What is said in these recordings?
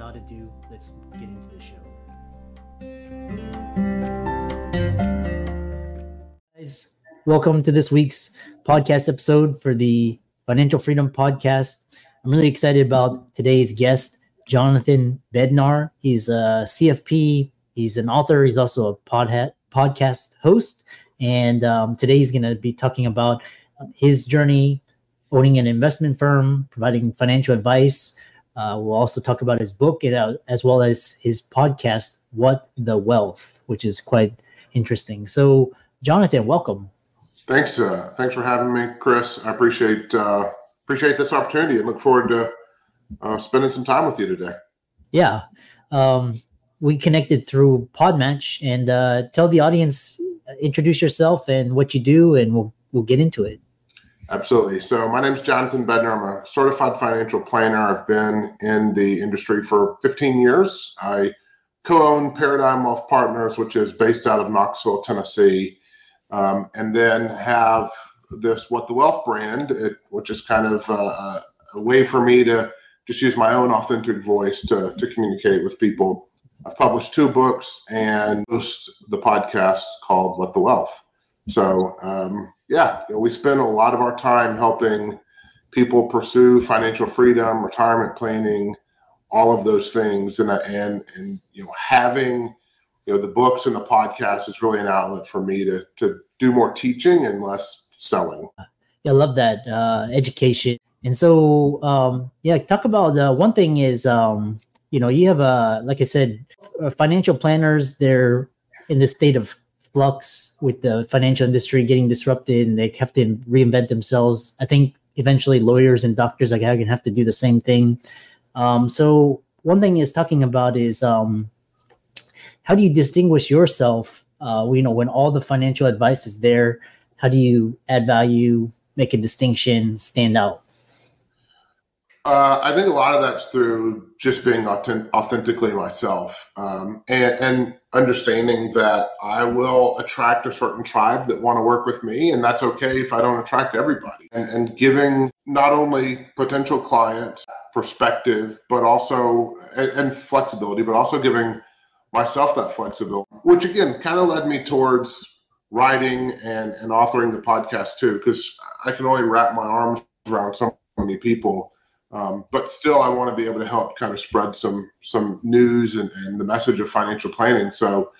Without ado, let's get into the show. Guys, welcome to this week's podcast episode for the Financial Freedom Podcast. I'm really excited about today's guest, Jonathan Bednar. He's a CFP, he's an author, he's also a podha- podcast host. And um, today he's going to be talking about his journey owning an investment firm, providing financial advice. Uh, we'll also talk about his book and, uh, as well as his podcast, What the Wealth, which is quite interesting. So, Jonathan, welcome. Thanks. Uh, thanks for having me, Chris. I appreciate uh, appreciate this opportunity and look forward to uh, spending some time with you today. Yeah, um, we connected through Podmatch, and uh, tell the audience introduce yourself and what you do, and we'll we'll get into it. Absolutely. So my name is Jonathan Bednar. I'm a certified financial planner. I've been in the industry for 15 years. I co-own Paradigm Wealth Partners, which is based out of Knoxville, Tennessee, um, and then have this What the Wealth brand, it, which is kind of a, a way for me to just use my own authentic voice to, to communicate with people I've published two books and host the podcast called What the Wealth. So, um, yeah, you know, we spend a lot of our time helping people pursue financial freedom, retirement planning, all of those things, and and and you know, having you know the books and the podcast is really an outlet for me to to do more teaching and less selling. Yeah, I love that uh, education. And so, um, yeah, talk about uh, one thing is, um, you know, you have a, like I said, uh, financial planners, they're in the state of flux with the financial industry getting disrupted and they have to reinvent themselves. I think eventually lawyers and doctors like I can have to do the same thing. Um, so one thing is talking about is um, how do you distinguish yourself? Uh, you know, when all the financial advice is there, how do you add value, make a distinction, stand out? Uh, I think a lot of that's through just being authentic, authentically myself um, and, and, understanding that I will attract a certain tribe that want to work with me, and that's okay if I don't attract everybody. And, and giving not only potential clients perspective, but also and, and flexibility, but also giving myself that flexibility, which again kind of led me towards writing and, and authoring the podcast too, because I can only wrap my arms around so many people um, but still, I want to be able to help kind of spread some some news and, and the message of financial planning. So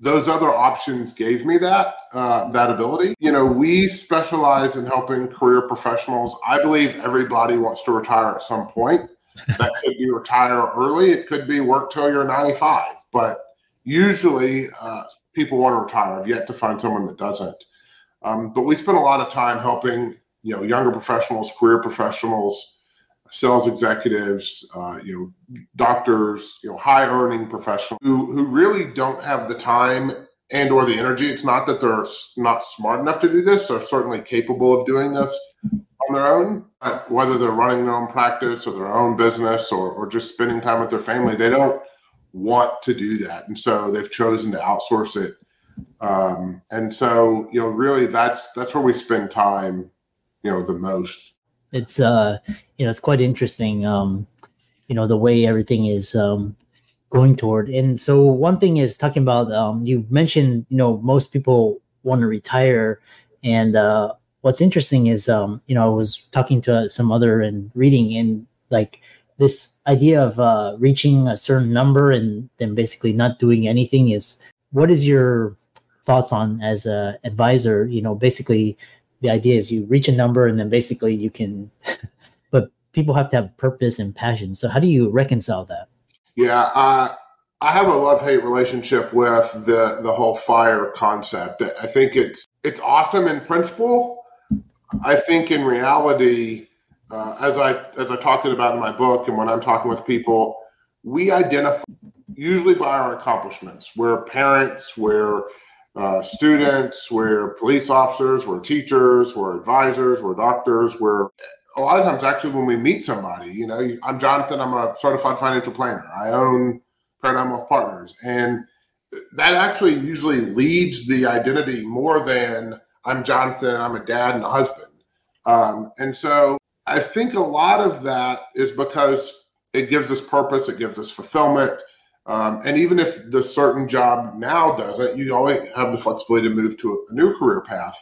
those other options gave me that uh, that ability. You know, we specialize in helping career professionals. I believe everybody wants to retire at some point. that could be retire early. It could be work till you're 95. But usually, uh, people want to retire. I've yet to find someone that doesn't. Um, but we spend a lot of time helping you know younger professionals, career professionals sales executives, uh, you know, doctors, you know, high earning professionals who, who really don't have the time and or the energy. It's not that they're not smart enough to do this. They're certainly capable of doing this on their own. But whether they're running their own practice or their own business or, or just spending time with their family, they don't want to do that. And so they've chosen to outsource it. Um, and so, you know, really that's, that's where we spend time, you know, the most it's uh you know it's quite interesting um you know the way everything is um going toward. And so one thing is talking about um you mentioned you know most people want to retire. And uh what's interesting is um you know i was talking to some other and reading and like this idea of uh reaching a certain number and then basically not doing anything is what is your thoughts on as a advisor you know basically the idea is you reach a number and then basically you can but people have to have purpose and passion. So how do you reconcile that? Yeah uh, i have a love-hate relationship with the the whole fire concept. I think it's it's awesome in principle. I think in reality uh, as i as i talked about in my book and when i'm talking with people we identify usually by our accomplishments. We're parents, we're uh, students, we're police officers, we're teachers, we're advisors, we're doctors, we're a lot of times actually when we meet somebody, you know, I'm Jonathan, I'm a certified financial planner. I own Paradigm Wealth Partners. And that actually usually leads the identity more than I'm Jonathan, I'm a dad and a husband. Um, and so I think a lot of that is because it gives us purpose, it gives us fulfillment. Um, and even if the certain job now doesn't, you always have the flexibility to move to a new career path.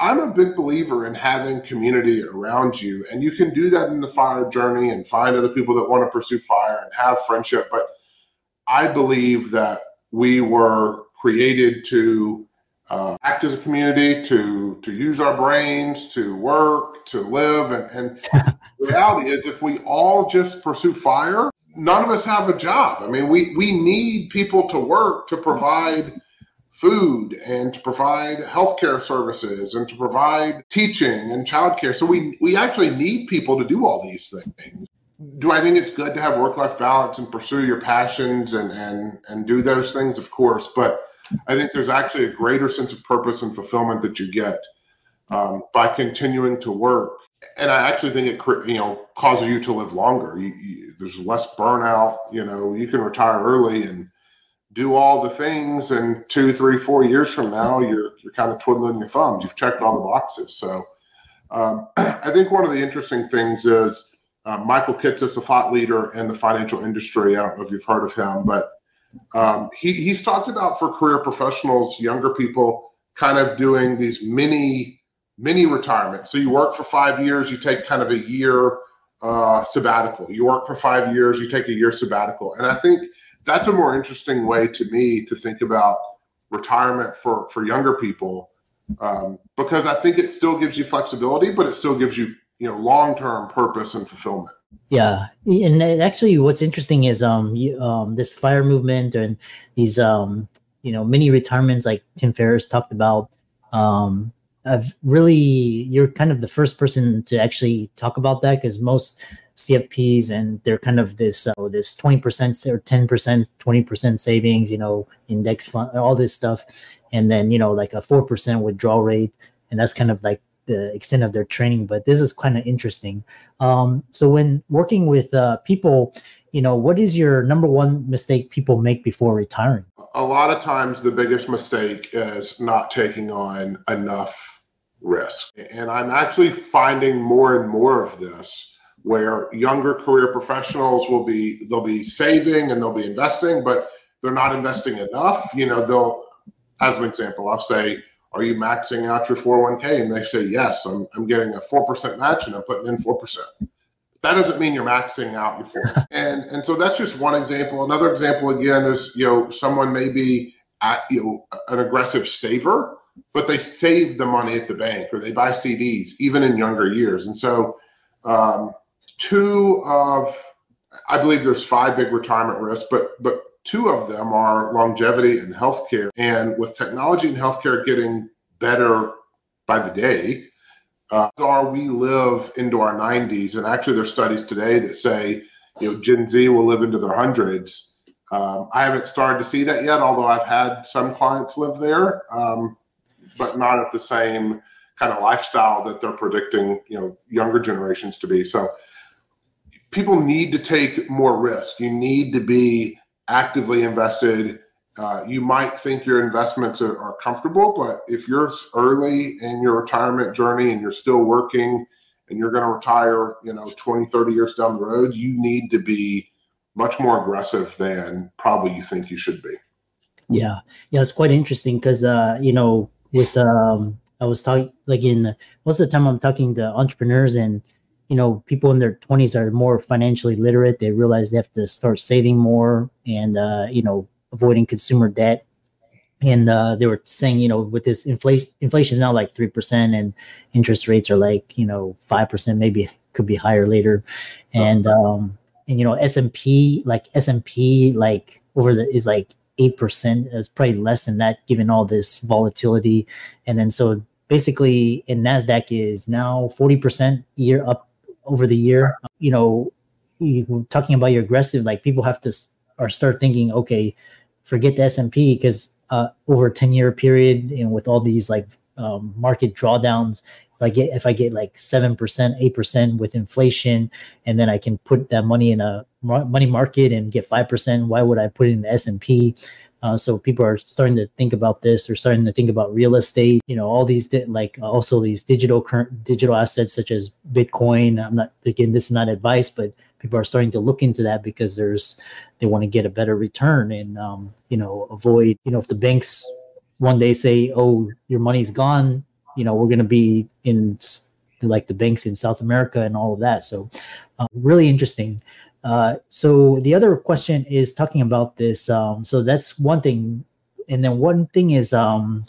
I'm a big believer in having community around you, and you can do that in the fire journey and find other people that want to pursue fire and have friendship. But I believe that we were created to uh, act as a community, to to use our brains, to work, to live, and, and reality is if we all just pursue fire, none of us have a job. I mean, we we need people to work to provide food and to provide healthcare services and to provide teaching and childcare. So we we actually need people to do all these things. Do I think it's good to have work life balance and pursue your passions and and and do those things? Of course, but I think there's actually a greater sense of purpose and fulfillment that you get um, by continuing to work. And I actually think it, you know, causes you to live longer. You, you, there's less burnout. You know, you can retire early and do all the things, and two, three, four years from now, you're you're kind of twiddling your thumbs. You've checked all the boxes. So, um, I think one of the interesting things is uh, Michael Kitces, a thought leader in the financial industry. I don't know if you've heard of him, but um, he, he's talked about for career professionals, younger people, kind of doing these mini mini retirement. So you work for five years, you take kind of a year uh, sabbatical. You work for five years, you take a year sabbatical, and I think that's a more interesting way to me to think about retirement for for younger people um, because I think it still gives you flexibility, but it still gives you you know long term purpose and fulfillment. Yeah, and actually, what's interesting is um, you, um, this fire movement and these um, you know, mini retirements like Tim Ferriss talked about. Um, I've really, you're kind of the first person to actually talk about that because most CFPs and they're kind of this uh, this twenty percent or ten percent, twenty percent savings, you know, index fund, all this stuff, and then you know like a four percent withdrawal rate, and that's kind of like the extent of their training, but this is kind of interesting. Um, so when working with uh, people, you know, what is your number one mistake people make before retiring? A lot of times, the biggest mistake is not taking on enough risk, and I'm actually finding more and more of this where younger career professionals will be they'll be saving and they'll be investing, but they're not investing enough. You know, they'll as an example, I'll say are you maxing out your 401k? And they say, yes, I'm, I'm getting a 4% match and I'm putting in 4%. That doesn't mean you're maxing out your 4 and and so that's just one example. Another example again is, you know, someone may be at, you know, an aggressive saver, but they save the money at the bank or they buy CDs even in younger years. And so um, two of I believe there's five big retirement risks, but but Two of them are longevity and healthcare. And with technology and healthcare getting better by the day, uh, are we live into our 90s. And actually, there's studies today that say, you know, Gen Z will live into their hundreds. Um, I haven't started to see that yet, although I've had some clients live there, um, but not at the same kind of lifestyle that they're predicting, you know, younger generations to be. So people need to take more risk. You need to be actively invested, uh, you might think your investments are, are, comfortable, but if you're early in your retirement journey and you're still working and you're going to retire, you know, 20, 30 years down the road, you need to be much more aggressive than probably you think you should be. Yeah. Yeah. It's quite interesting because, uh, you know, with, um, I was talking like in most of the time I'm talking to entrepreneurs and you know people in their 20s are more financially literate. They realize they have to start saving more and uh, you know avoiding consumer debt. And uh, they were saying you know with this inflation inflation is now like 3% and interest rates are like you know 5% maybe could be higher later. And um and you know s&p like s&p like over the is like 8% is probably less than that given all this volatility and then so basically in nasdaq is now 40% year up over the year. You know, you talking about your aggressive, like people have to or start thinking, okay, forget the S and P because uh, over a ten year period and with all these like um, market drawdowns, if I get if I get like seven percent, eight percent with inflation, and then I can put that money in a money market and get five percent, why would I put it in the S and P? Uh, so people are starting to think about this. They're starting to think about real estate. You know, all these di- like also these digital current digital assets such as Bitcoin. I'm not again, this is not advice, but people are starting to look into that because there's they want to get a better return and um, you know avoid you know if the banks one day say oh your money's gone you know we're going to be in like the banks in South America and all of that. So uh, really interesting. Uh, so the other question is talking about this. Um, so that's one thing, and then one thing is um,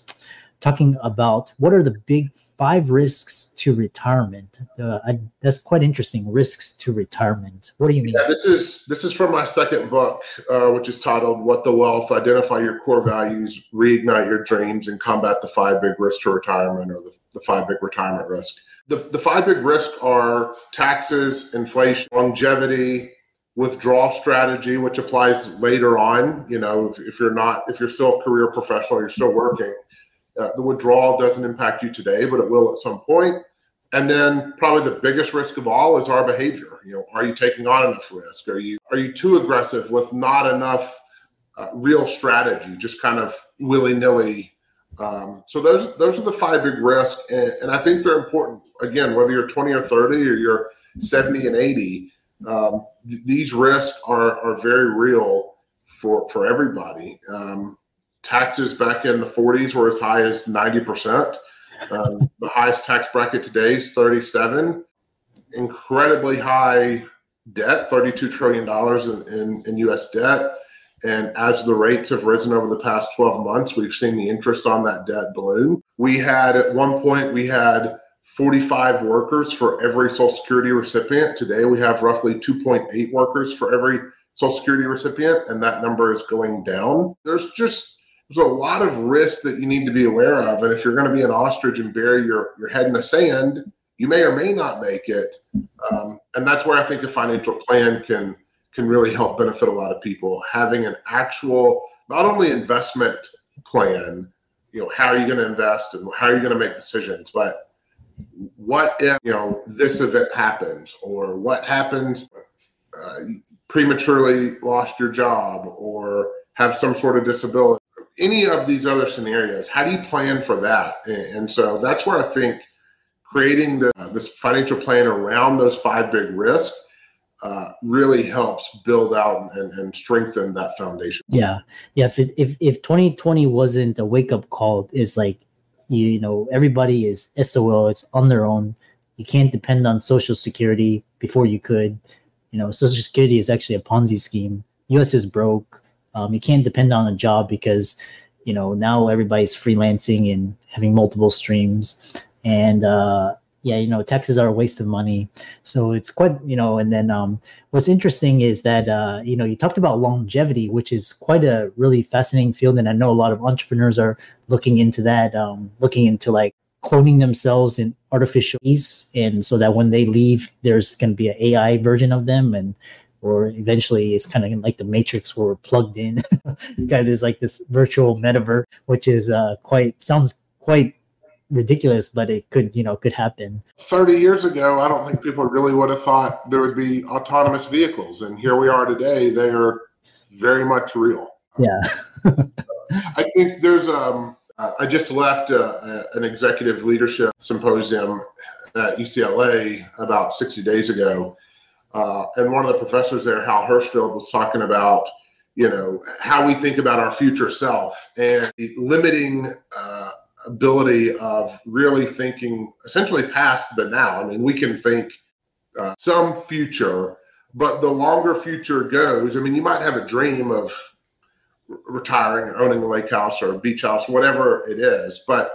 talking about what are the big five risks to retirement. Uh, I, that's quite interesting. Risks to retirement. What do you mean? Yeah, this is this is from my second book, uh, which is titled "What the Wealth: Identify Your Core Values, Reignite Your Dreams, and Combat the Five Big Risks to Retirement, or the, the Five Big Retirement Risks." The, the five big risks are taxes, inflation, longevity, withdrawal strategy, which applies later on. You know, if, if, you're not, if you're still a career professional, you're still working, uh, the withdrawal doesn't impact you today, but it will at some point. And then probably the biggest risk of all is our behavior. You know, are you taking on enough risk? Are you are you too aggressive with not enough uh, real strategy, just kind of willy nilly? Um, so those those are the five big risks, and, and, I think they're important. Again, whether you're 20 or 30 or you're 70 and 80, um, th- these risks are are very real for for everybody. Um, taxes back in the 40s were as high as 90%. Um, the highest tax bracket today is 37. Incredibly high debt, $32 trillion in, in, in US debt. And as the rates have risen over the past 12 months, we've seen the interest on that debt balloon. We had at one point, we had 45 workers for every Social Security recipient. Today, we have roughly 2.8 workers for every Social Security recipient, and that number is going down. There's just there's a lot of risk that you need to be aware of. And if you're going to be an ostrich and bury your, your head in the sand, you may or may not make it. Um, and that's where I think a financial plan can can really help benefit a lot of people. Having an actual, not only investment plan, you know, how are you going to invest and how are you going to make decisions, but what if you know this event happens or what happens uh, prematurely lost your job or have some sort of disability any of these other scenarios, how do you plan for that? And, so that's where I think creating the, uh, this financial plan around those five big risks uh, really helps build out and, and, strengthen that foundation. Yeah, yeah. If if if 2020 wasn't a wake up call, it's like you, you know everybody is SOL. It's on their own. You can't depend on Social Security before you could. You know, Social Security is actually a Ponzi scheme. U.S. is broke. Um, you can't depend on a job because you know now everybody's freelancing and having multiple streams, and uh, yeah, you know taxes are a waste of money. So it's quite you know. And then um, what's interesting is that uh, you know you talked about longevity, which is quite a really fascinating field, and I know a lot of entrepreneurs are looking into that, um, looking into like cloning themselves in artificial ease and so that when they leave there's going to be an ai version of them and or eventually it's kind of like the matrix where we're plugged in. Kind of is like this virtual metaverse which is uh quite sounds quite ridiculous but it could you know could happen. 30 years ago i don't think people really would have thought there would be autonomous vehicles and here we are today they are very much real. Yeah. I think there's um i just left a, uh, a, an executive leadership symposium at ucla about 60 days ago uh, and one of the professors there, Hal Hershfield, was talking about, you know, how we think about our future self and the limiting uh, ability of really thinking essentially past the now. I mean, we can think uh, some future, but the longer future goes, I mean, you might have a dream of retiring or owning a lake house or a beach house, whatever it is, but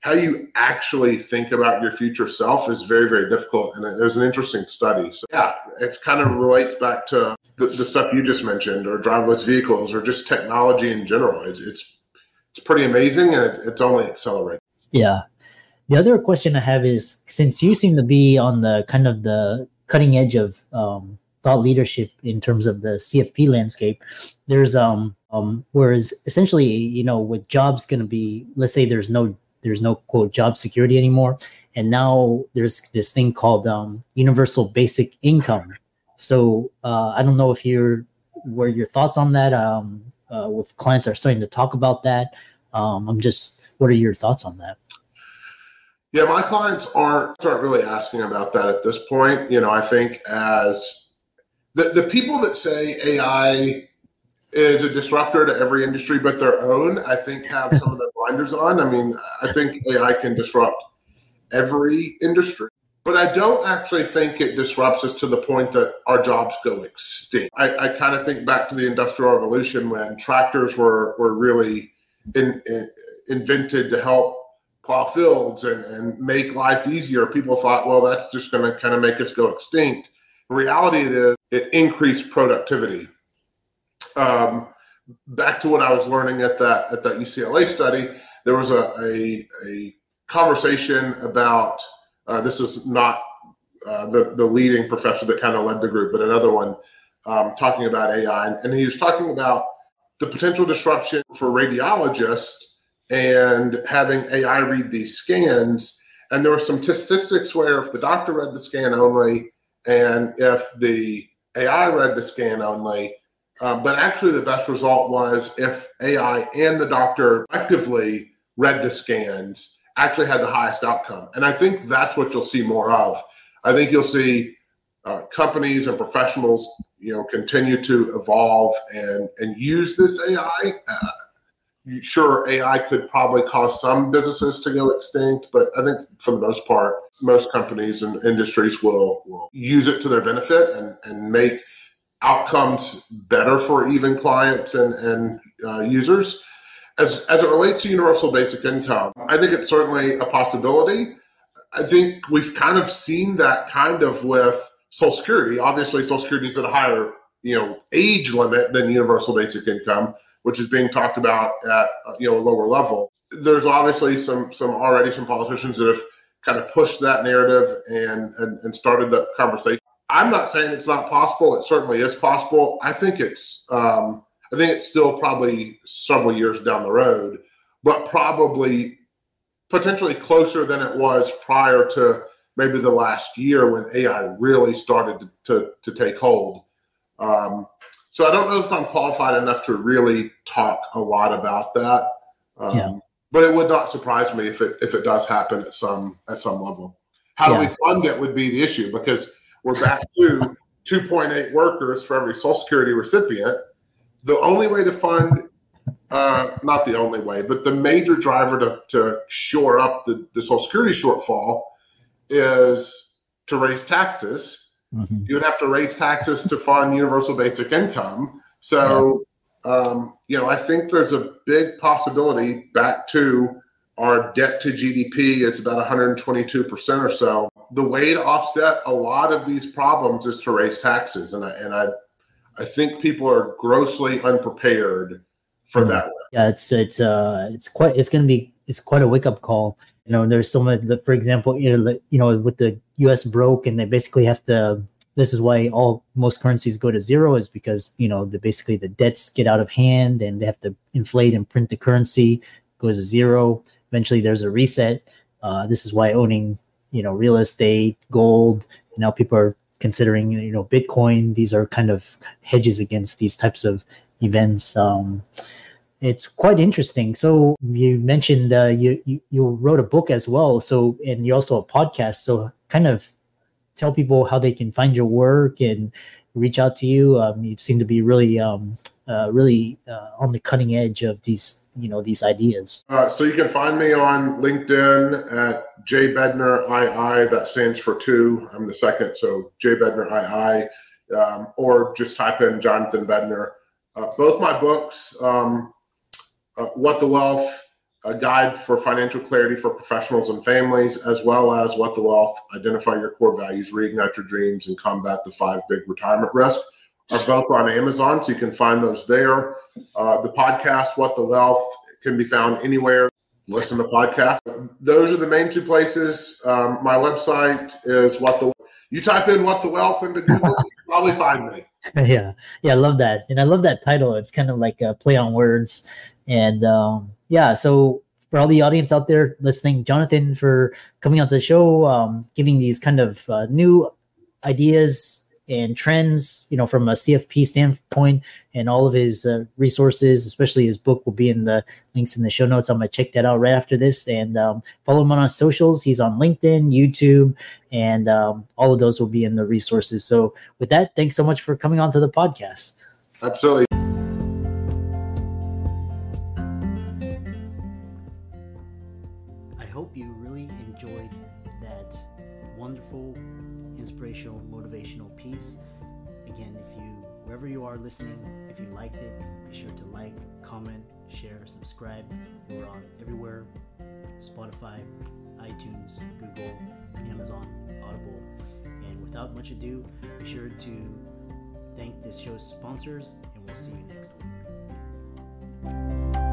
how you actually think about your future self is very very difficult. And was an interesting study. So yeah it's kind of relates back to the, the stuff you just mentioned or driverless vehicles or just technology in general. It's it's, it's pretty amazing and it, it's only accelerating. Yeah. The other question i have is since you seem to be on the kind of the cutting edge of um, thought leadership in terms of the CFP landscape. There's um um whereas essentially you know with jobs going to be let's say there's no there's no quote job security anymore, and now there's this thing called um, universal basic income. So uh, I don't know if you're where your thoughts on that. Um, uh, with clients are starting to talk about that. Um, I'm just, what are your thoughts on that? Yeah, my clients aren't aren't really asking about that at this point. You know, I think as the the people that say AI is a disruptor to every industry but their own, I think have some of their blinders on. I mean, I think AI can disrupt every industry. But I don't actually think it disrupts us to the point that our jobs go extinct. I, I kind of think back to the Industrial Revolution when tractors were, were really in, in, invented to help plow fields and, and make life easier. People thought, well, that's just going to kind of make us go extinct. The reality is, it increased productivity. Um, back to what I was learning at that at that UCLA study, there was a, a, a conversation about uh, this is not uh, the the leading professor that kind of led the group, but another one um, talking about AI, and, and he was talking about the potential disruption for radiologists and having AI read these scans. And there were some statistics where if the doctor read the scan only, and if the AI read the scan only, um, but actually the best result was if AI and the doctor collectively read the scans actually had the highest outcome. And I think that's what you'll see more of. I think you'll see uh, companies and professionals, you know, continue to evolve and and use this AI. Uh, sure, AI could probably cause some businesses to go extinct, but I think for the most part, most companies and industries will will use it to their benefit and and make outcomes better for even clients and and uh, users as as it relates to universal basic income, I think it's certainly a possibility. I think we've kind of seen that kind of with Social Security. Obviously, Social Security is at a higher you know age limit than universal basic income, which is being talked about at you know a lower level. There's obviously some some already some politicians that have kind of pushed that narrative and and, and started the conversation. I'm not saying it's not possible. It certainly is possible. I think it's um, I think it's still probably several years down the road, but probably potentially closer than it was prior to maybe the last year when AI really started to, to, to take hold. Um, so I don't know if I'm qualified enough to really talk a lot about that. Um, yeah. But it would not surprise me if it if it does happen at some at some level. How yeah. do we fund it would be the issue because we're back to 2.8 workers for every Social Security recipient the only way to fund uh, not the only way, but the major driver to, to shore up the, the Social Security shortfall is to raise taxes. Mm-hmm. You would have to raise taxes to fund universal basic income. So, um, you know, I think there's a big possibility back to our debt to GDP is about 122% or so. The way to offset a lot of these problems is to raise taxes. And I, and I I think people are grossly unprepared for mm. that. Yeah, it's it's uh it's quite it's going to be it's quite a wake up call. You know, there's so much. For example, you know, you know, with the U.S. broke, and they basically have to. This is why all most currencies go to zero, is because you know the basically the debts get out of hand, and they have to inflate and print the currency goes to zero. Eventually, there's a reset. Uh, this is why owning you know real estate, gold. Now people are considering you know Bitcoin. These are kind of hedges against these types of events. Um, it's quite interesting. So you mentioned uh, you, you you wrote a book as well. So and you're also a podcast. So kind of tell people how they can find your work and reach out to you. Um, you seem to be really um, uh, really uh, on the cutting edge of these you know these ideas. Uh, so you can find me on LinkedIn at J Bednar II. That stands for two. I'm the second, so J Bednar II, um, or just type in Jonathan Bednar. Uh, both my books, um, uh, What the Wealth. A guide for financial clarity for professionals and families, as well as What the Wealth, identify your core values, reignite your dreams, and combat the five big retirement risks are both on Amazon, so you can find those there. Uh, the podcast, What the Wealth, can be found anywhere. Listen to podcasts. Those are the main two places. Um, my website is what the you type in "what the wealth" into Google, you probably find me. Yeah, yeah, I love that, and I love that title. It's kind of like a play on words, and um, yeah. So for all the audience out there listening, Jonathan for coming on the show, um, giving these kind of uh, new ideas and trends, you know, from a CFP standpoint, and all of his uh, resources, especially his book, will be in the links in the show notes. I'm gonna check that out right after this, and um, follow him on our socials. He's on LinkedIn, YouTube, and um, all of those will be in the resources. So, with that, thanks so much for coming on to the podcast. Absolutely. Spotify, iTunes, Google, Amazon, Audible. And without much ado, be sure to thank this show's sponsors, and we'll see you next week.